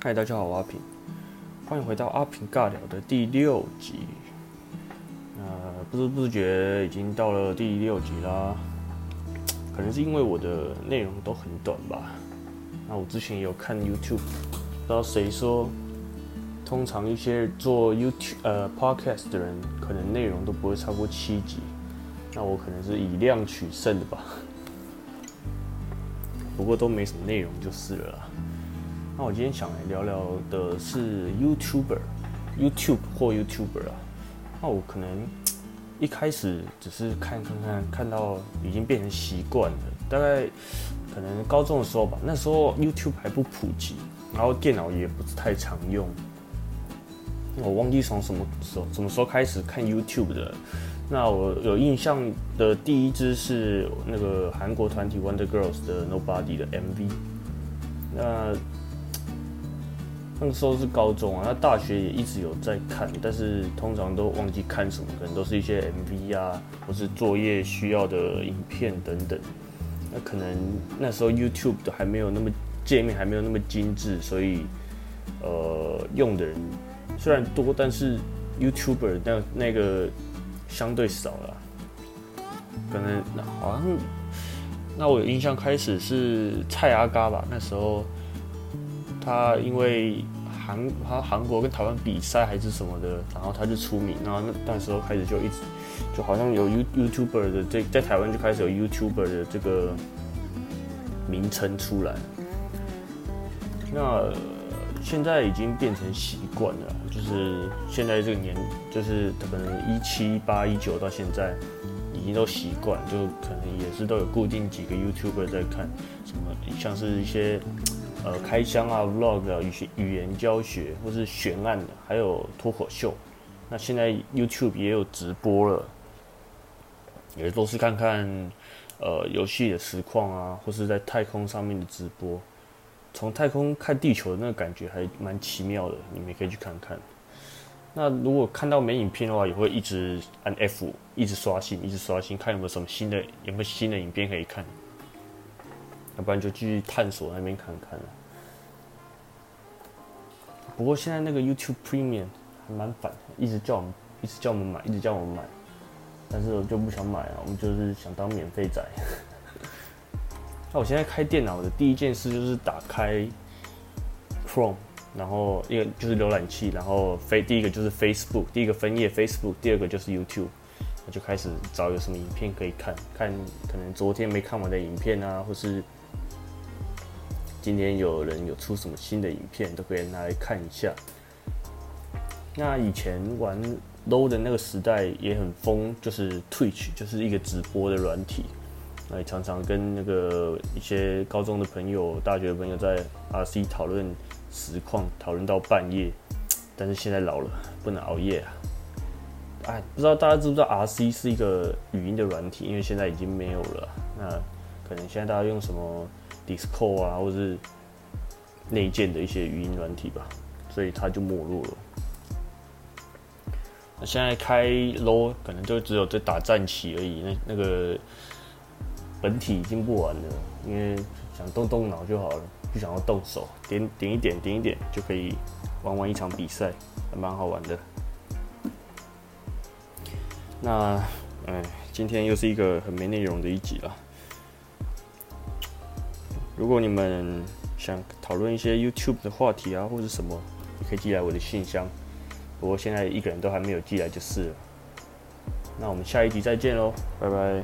嗨，大家好，我阿平，欢迎回到阿平尬聊的第六集。呃，不知不觉已经到了第六集啦，可能是因为我的内容都很短吧。那我之前也有看 YouTube，不知道谁说，通常一些做 YouTube 呃 Podcast 的人，可能内容都不会超过七集。那我可能是以量取胜的吧。不过都没什么内容就是了。那我今天想来聊聊的是 YouTuber，YouTube 或 YouTuber 啊。那我可能一开始只是看看看，看到已经变成习惯了。大概可能高中的时候吧，那时候 YouTube 还不普及，然后电脑也不是太常用。我忘记从什么时候什么时候开始看 YouTube 的。那我有印象的第一支是那个韩国团体 Wonder Girls 的 Nobody 的 MV。那那个时候是高中啊，那大学也一直有在看，但是通常都忘记看什么，可能都是一些 MV 啊，或是作业需要的影片等等。那可能那时候 YouTube 都还没有那么界面还没有那么精致，所以呃用的人虽然多，但是 YouTuber 那那个。相对少了，可能好像那我有印象开始是蔡阿嘎吧，那时候他因为韩他韩国跟台湾比赛还是什么的，然后他就出名，然后那那时候开始就一直就好像有 You YouTuber 的这在台湾就开始有 YouTuber 的这个名称出来，那。现在已经变成习惯了，就是现在这个年，就是可能一七八一九到现在，已经都习惯，就可能也是都有固定几个 YouTuber 在看，什么像是一些呃开箱啊、Vlog 啊、语语言教学或是悬案的，还有脱口秀。那现在 YouTube 也有直播了，也都是看看呃游戏的实况啊，或是在太空上面的直播。从太空看地球的那个感觉还蛮奇妙的，你们也可以去看看。那如果看到没影片的话，也会一直按 F，一直刷新，一直刷新，看有没有什么新的，有没有新的影片可以看。要不然就继续探索那边看看。不过现在那个 YouTube Premium 还蛮烦，一直叫我们，一直叫我们买，一直叫我们买，但是我就不想买啊，我们就是想当免费仔。那 我现在开电脑的第一件事就是打开 Chrome，然后一个就是浏览器，然后飞第一个就是 Facebook，第一个分页 Facebook，第二个就是 YouTube，我就开始找有什么影片可以看，看可能昨天没看完的影片啊，或是今天有人有出什么新的影片，都可以拿来看一下。那以前玩 Low 的那个时代也很疯，就是 Twitch，就是一个直播的软体。那也常常跟那个一些高中的朋友、大学的朋友在 RC 讨论实况，讨论到半夜。但是现在老了，不能熬夜啊！哎，不知道大家知不知道 RC 是一个语音的软体？因为现在已经没有了。那可能现在大家用什么 Discord 啊，或是内建的一些语音软体吧，所以它就没落了。那现在开 Low 可能就只有在打战棋而已。那那个。本体已经不玩了，因为想动动脑就好了，不想要动手，点点一点，点一点就可以玩完一场比赛，还蛮好玩的。那，哎，今天又是一个很没内容的一集了。如果你们想讨论一些 YouTube 的话题啊，或者什么，你可以寄来我的信箱。不过现在一个人都还没有寄来就是了。那我们下一集再见喽，拜拜。